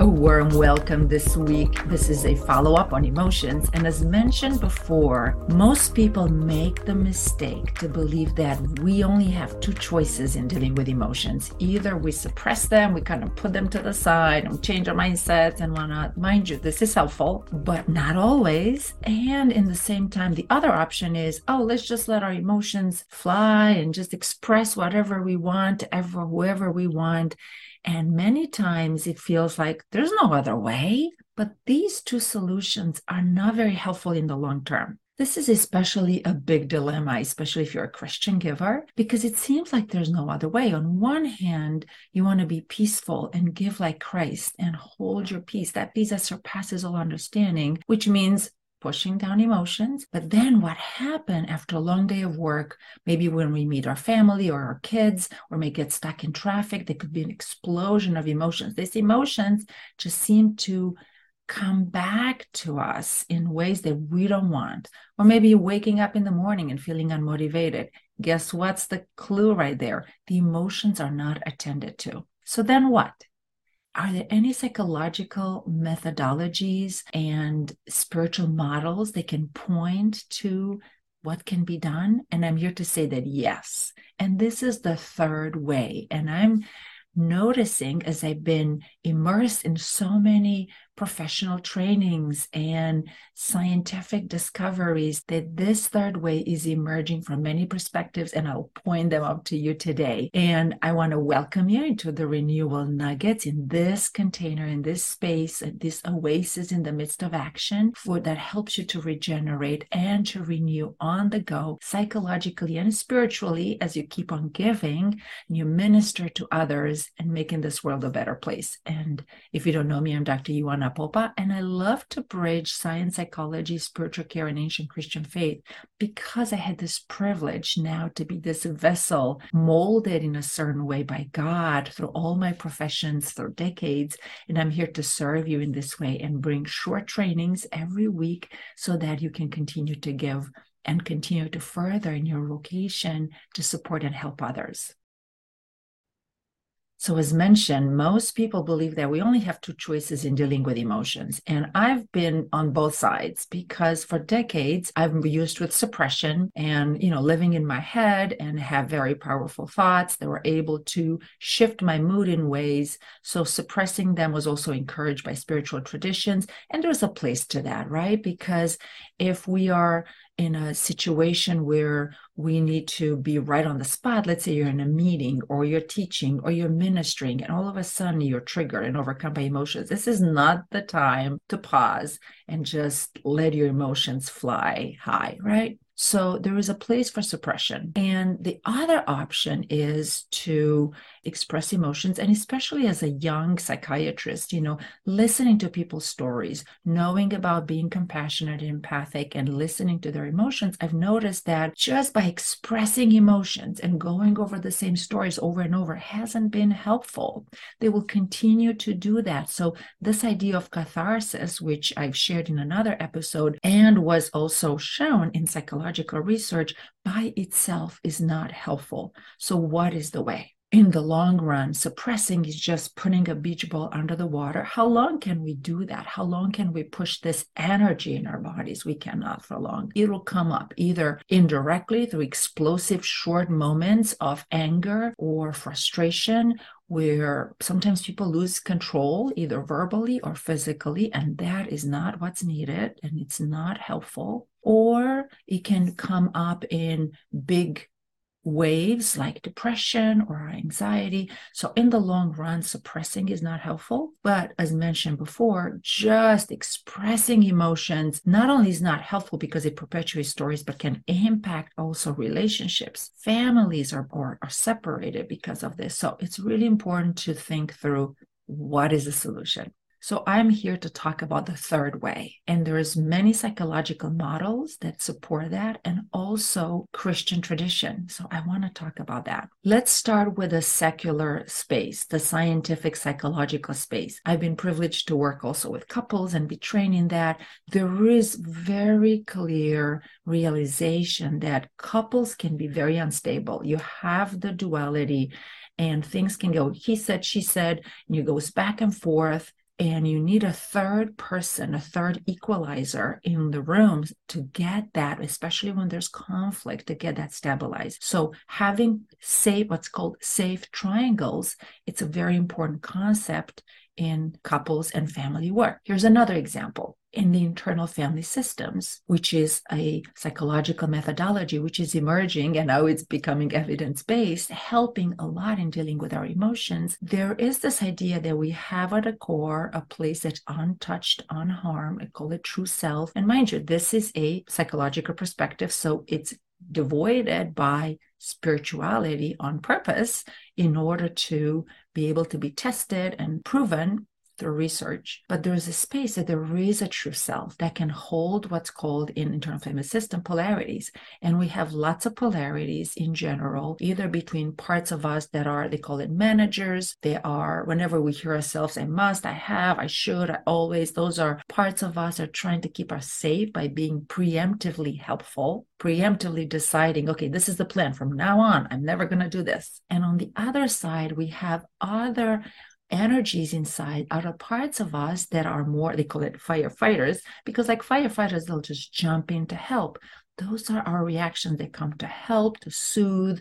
A warm welcome this week. This is a follow up on emotions. And as mentioned before, most people make the mistake to believe that we only have two choices in dealing with emotions. Either we suppress them, we kind of put them to the side and change our mindsets and whatnot. Mind you, this is helpful, but not always. And in the same time, the other option is oh, let's just let our emotions fly and just express whatever we want ever, whoever we want and many times it feels like there's no other way. But these two solutions are not very helpful in the long term. This is especially a big dilemma, especially if you're a Christian giver, because it seems like there's no other way. On one hand, you want to be peaceful and give like Christ and hold your peace, that peace that surpasses all understanding, which means pushing down emotions. But then what happened after a long day of work, maybe when we meet our family or our kids, or may get stuck in traffic, there could be an explosion of emotions. These emotions just seem to come back to us in ways that we don't want. Or maybe waking up in the morning and feeling unmotivated. Guess what's the clue right there? The emotions are not attended to. So then what? Are there any psychological methodologies and spiritual models that can point to what can be done? And I'm here to say that yes. And this is the third way. And I'm noticing as I've been immersed in so many professional trainings and scientific discoveries that this third way is emerging from many perspectives, and I'll point them out to you today. And I want to welcome you into the renewal nuggets in this container, in this space, this oasis in the midst of action for that helps you to regenerate and to renew on the go, psychologically and spiritually, as you keep on giving and you minister to others and making this world a better place. And if you don't know me, I'm Dr. Ioana And I love to bridge science, psychology, spiritual care, and ancient Christian faith because I had this privilege now to be this vessel molded in a certain way by God through all my professions through decades. And I'm here to serve you in this way and bring short trainings every week so that you can continue to give and continue to further in your vocation to support and help others. So, as mentioned, most people believe that we only have two choices in dealing with emotions. And I've been on both sides because for decades I've been used with suppression and, you know, living in my head and have very powerful thoughts that were able to shift my mood in ways. So, suppressing them was also encouraged by spiritual traditions. And there's a place to that, right? Because if we are in a situation where we need to be right on the spot, let's say you're in a meeting or you're teaching or you're ministering, and all of a sudden you're triggered and overcome by emotions, this is not the time to pause and just let your emotions fly high, right? So there is a place for suppression. And the other option is to express emotions. And especially as a young psychiatrist, you know, listening to people's stories, knowing about being compassionate, empathic, and listening to their emotions, I've noticed that just by expressing emotions and going over the same stories over and over hasn't been helpful. They will continue to do that. So this idea of catharsis, which I've shared in another episode and was also shown in psychological research by itself is not helpful. So, what is the way? In the long run, suppressing is just putting a beach ball under the water. How long can we do that? How long can we push this energy in our bodies? We cannot for long. It will come up either indirectly through explosive short moments of anger or frustration where sometimes people lose control either verbally or physically and that is not what's needed and it's not helpful or it can come up in big waves like depression or anxiety. So, in the long run, suppressing is not helpful. But as mentioned before, just expressing emotions not only is not helpful because it perpetuates stories, but can impact also relationships. Families are, are, are separated because of this. So, it's really important to think through what is the solution. So I'm here to talk about the third way. And there's many psychological models that support that and also Christian tradition. So I want to talk about that. Let's start with a secular space, the scientific psychological space. I've been privileged to work also with couples and be trained in that. There is very clear realization that couples can be very unstable. You have the duality and things can go he said she said and it goes back and forth and you need a third person, a third equalizer in the room to get that, especially when there's conflict, to get that stabilized. So having safe, what's called safe triangles, it's a very important concept in couples and family work. Here's another example in the internal family systems, which is a psychological methodology which is emerging and now it's becoming evidence based, helping a lot in dealing with our emotions. There is this idea that we have at a core a place that's untouched, unharmed. I call it true self. And mind you, this is a psychological perspective. So it's devoided by spirituality on purpose in order to be able to be tested and proven through research, but there is a space that there is a true self that can hold what's called in internal family system polarities. And we have lots of polarities in general, either between parts of us that are, they call it managers. They are, whenever we hear ourselves, I must, I have, I should, I always, those are parts of us are trying to keep us safe by being preemptively helpful, preemptively deciding, okay, this is the plan from now on. I'm never going to do this. And on the other side, we have other energies inside other parts of us that are more they call it firefighters because like firefighters they'll just jump in to help. Those are our reactions. They come to help to soothe.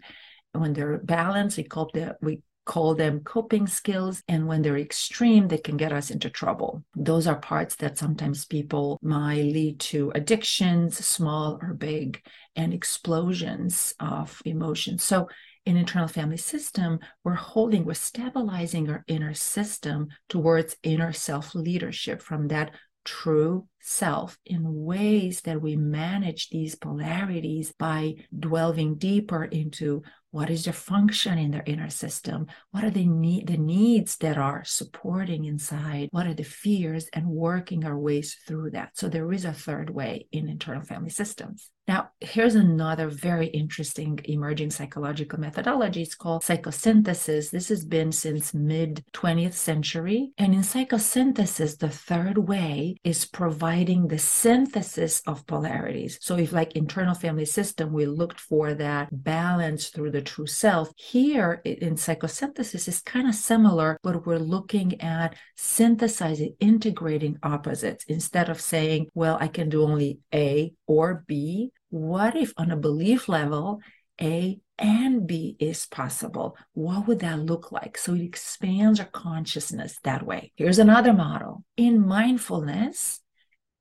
When they're balanced we call them we call them coping skills. And when they're extreme they can get us into trouble. Those are parts that sometimes people might lead to addictions small or big and explosions of emotions. So in internal family system, we're holding, we're stabilizing our inner system towards inner self leadership from that true self in ways that we manage these polarities by delving deeper into what is their function in their inner system what are the need the needs that are supporting inside what are the fears and working our ways through that. So there is a third way in internal family systems now here's another very interesting emerging psychological methodology it's called psychosynthesis this has been since mid 20th century and in psychosynthesis the third way is providing the synthesis of polarities so if like internal family system we looked for that balance through the true self. Here in psychosynthesis is kind of similar, but we're looking at synthesizing, integrating opposites instead of saying, well, I can do only A or B. What if on a belief level, A and B is possible. What would that look like? So it expands our consciousness that way. Here's another model. In mindfulness,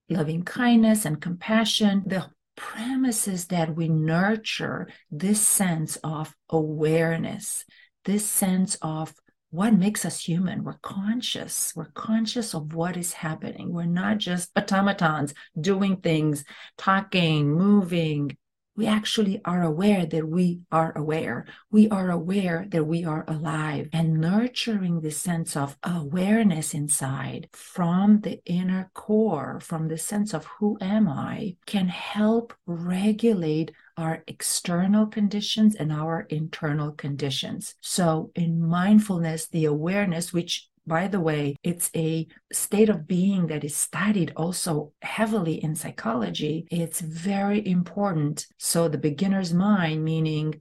loving kindness and compassion, the premises that we nurture this sense of awareness, this sense of what makes us human. We're conscious. We're conscious of what is happening. We're not just automatons doing things, talking, moving, we actually are aware that we are aware. We are aware that we are alive and nurturing this sense of awareness inside from the inner core, from the sense of who am I, can help regulate our external conditions and our internal conditions. So, in mindfulness, the awareness, which by the way, it's a state of being that is studied also heavily in psychology. It's very important. So, the beginner's mind, meaning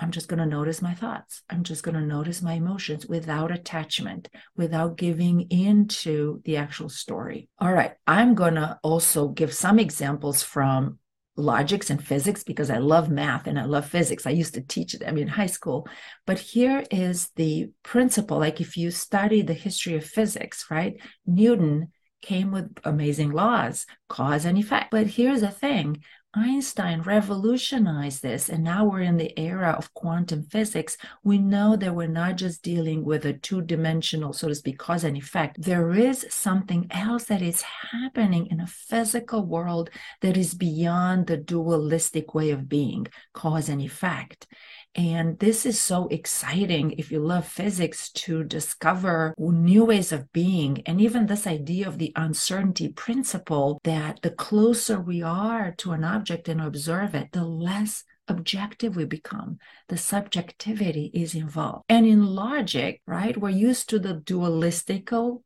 I'm just going to notice my thoughts. I'm just going to notice my emotions without attachment, without giving into the actual story. All right. I'm going to also give some examples from logics and physics because I love math and I love physics. I used to teach them in high school. But here is the principle like if you study the history of physics, right? Newton came with amazing laws, cause and effect. But here's the thing Einstein revolutionized this, and now we're in the era of quantum physics. We know that we're not just dealing with a two dimensional, so to speak, cause and effect. There is something else that is happening in a physical world that is beyond the dualistic way of being, cause and effect. And this is so exciting if you love physics to discover new ways of being. And even this idea of the uncertainty principle that the closer we are to an object and observe it, the less objective we become. The subjectivity is involved. And in logic, right, we're used to the dualistical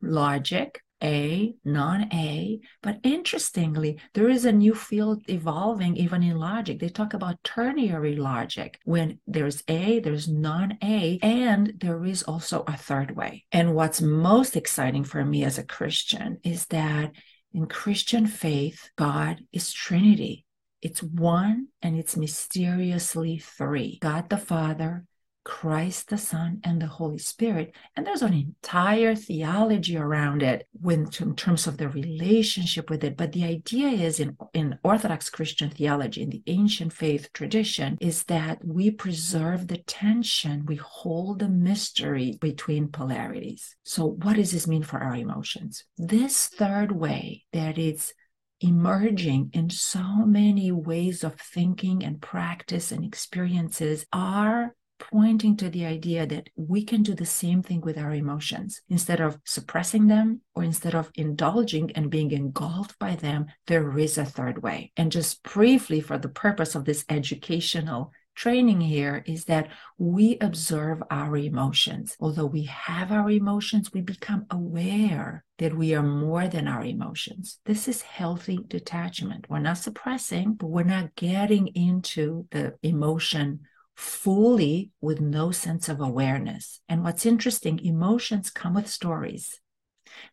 logic A, non A. But interestingly, there is a new field evolving even in logic. They talk about ternary logic when there's A, there's non A, and there is also a third way. And what's most exciting for me as a Christian is that in Christian faith, God is Trinity. It's one and it's mysteriously three God the Father, Christ the Son and the Holy Spirit. And there's an entire theology around it when, in terms of the relationship with it. But the idea is in, in Orthodox Christian theology, in the ancient faith tradition, is that we preserve the tension, we hold the mystery between polarities. So, what does this mean for our emotions? This third way that it's emerging in so many ways of thinking and practice and experiences are pointing to the idea that we can do the same thing with our emotions. Instead of suppressing them or instead of indulging and being engulfed by them, there is a third way. And just briefly, for the purpose of this educational training here is that we observe our emotions. Although we have our emotions, we become aware that we are more than our emotions. This is healthy detachment. We're not suppressing, but we're not getting into the emotion fully with no sense of awareness. And what's interesting, emotions come with stories.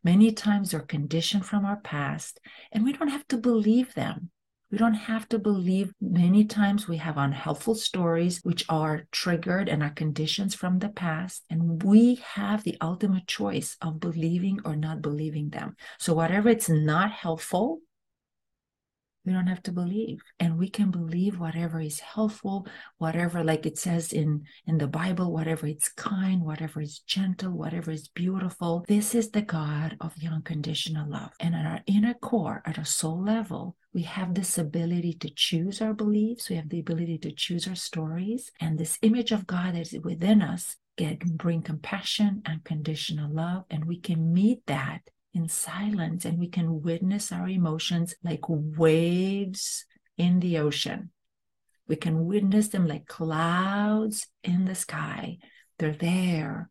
Many times they're conditioned from our past, and we don't have to believe them. We don't have to believe many times we have unhelpful stories which are triggered and are conditions from the past. And we have the ultimate choice of believing or not believing them. So, whatever it's not helpful, we don't have to believe and we can believe whatever is helpful whatever like it says in in the bible whatever is kind whatever is gentle whatever is beautiful. This is the god of the unconditional love. And at our inner core at a soul level we have this ability to choose our beliefs. We have the ability to choose our stories. And this image of god that is within us can bring compassion and conditional love and we can meet that in silence and we can witness our emotions like waves in the ocean. We can witness them like clouds in the sky. They're there.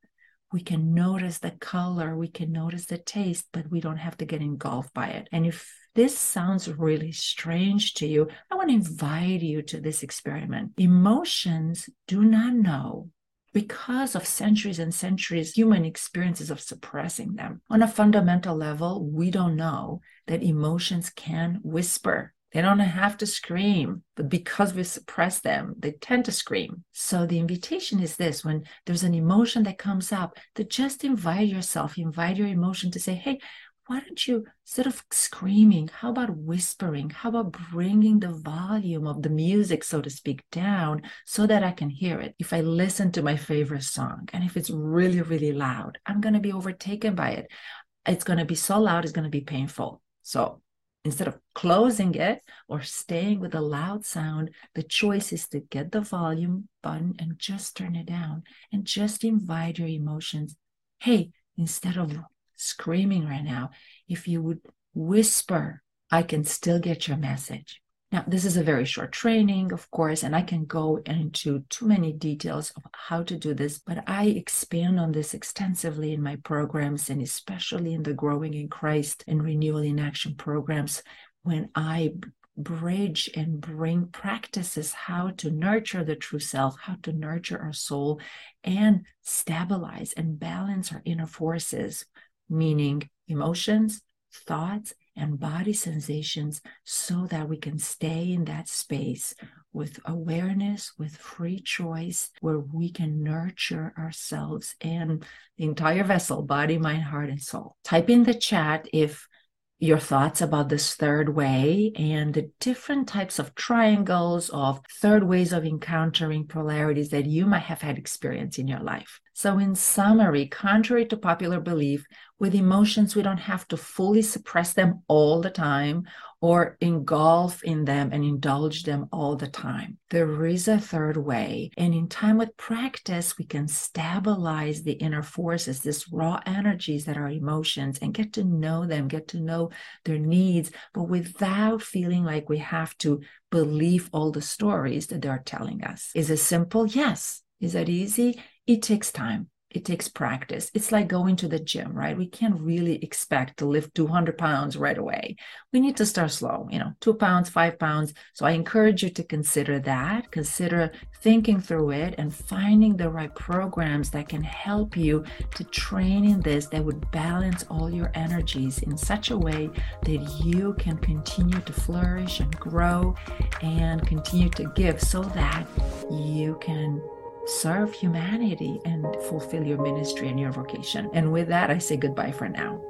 We can notice the color, we can notice the taste, but we don't have to get engulfed by it. And if this sounds really strange to you, I want to invite you to this experiment. Emotions do not know because of centuries and centuries human experiences of suppressing them. On a fundamental level, we don't know that emotions can whisper. They don't have to scream, but because we suppress them, they tend to scream. So the invitation is this when there's an emotion that comes up, to just invite yourself, invite your emotion to say, hey, why don't you, instead of screaming, how about whispering? How about bringing the volume of the music, so to speak, down so that I can hear it? If I listen to my favorite song and if it's really, really loud, I'm going to be overtaken by it. It's going to be so loud, it's going to be painful. So instead of closing it or staying with a loud sound, the choice is to get the volume button and just turn it down and just invite your emotions. Hey, instead of screaming right now, if you would whisper, I can still get your message. Now, this is a very short training, of course, and I can go into too many details of how to do this, but I expand on this extensively in my programs and especially in the Growing in Christ and Renewal in Action programs when I bridge and bring practices how to nurture the true self, how to nurture our soul and stabilize and balance our inner forces meaning emotions, thoughts, and body sensations, so that we can stay in that space with awareness, with free choice, where we can nurture ourselves and the entire vessel body, mind, heart, and soul. Type in the chat if your thoughts about this third way and the different types of triangles of third ways of encountering polarities that you might have had experience in your life. So, in summary, contrary to popular belief, with emotions, we don't have to fully suppress them all the time or engulf in them and indulge them all the time. There is a third way. And in time with practice, we can stabilize the inner forces, this raw energies that are emotions, and get to know them, get to know their needs, but without feeling like we have to believe all the stories that they're telling us. Is it simple? Yes. Is that easy? It takes time. it takes practice. It's like going to the gym, right? We can't really expect to lift 200 pounds right away. We need to start slow, you know, two pounds, five pounds. So I encourage you to consider that, consider thinking through it and finding the right programs that can help you to train in this that would balance all your energies in such a way that you can continue to flourish and grow and continue to give so that you can serve humanity and fulfill your ministry and your vocation. And with that, I say goodbye for now.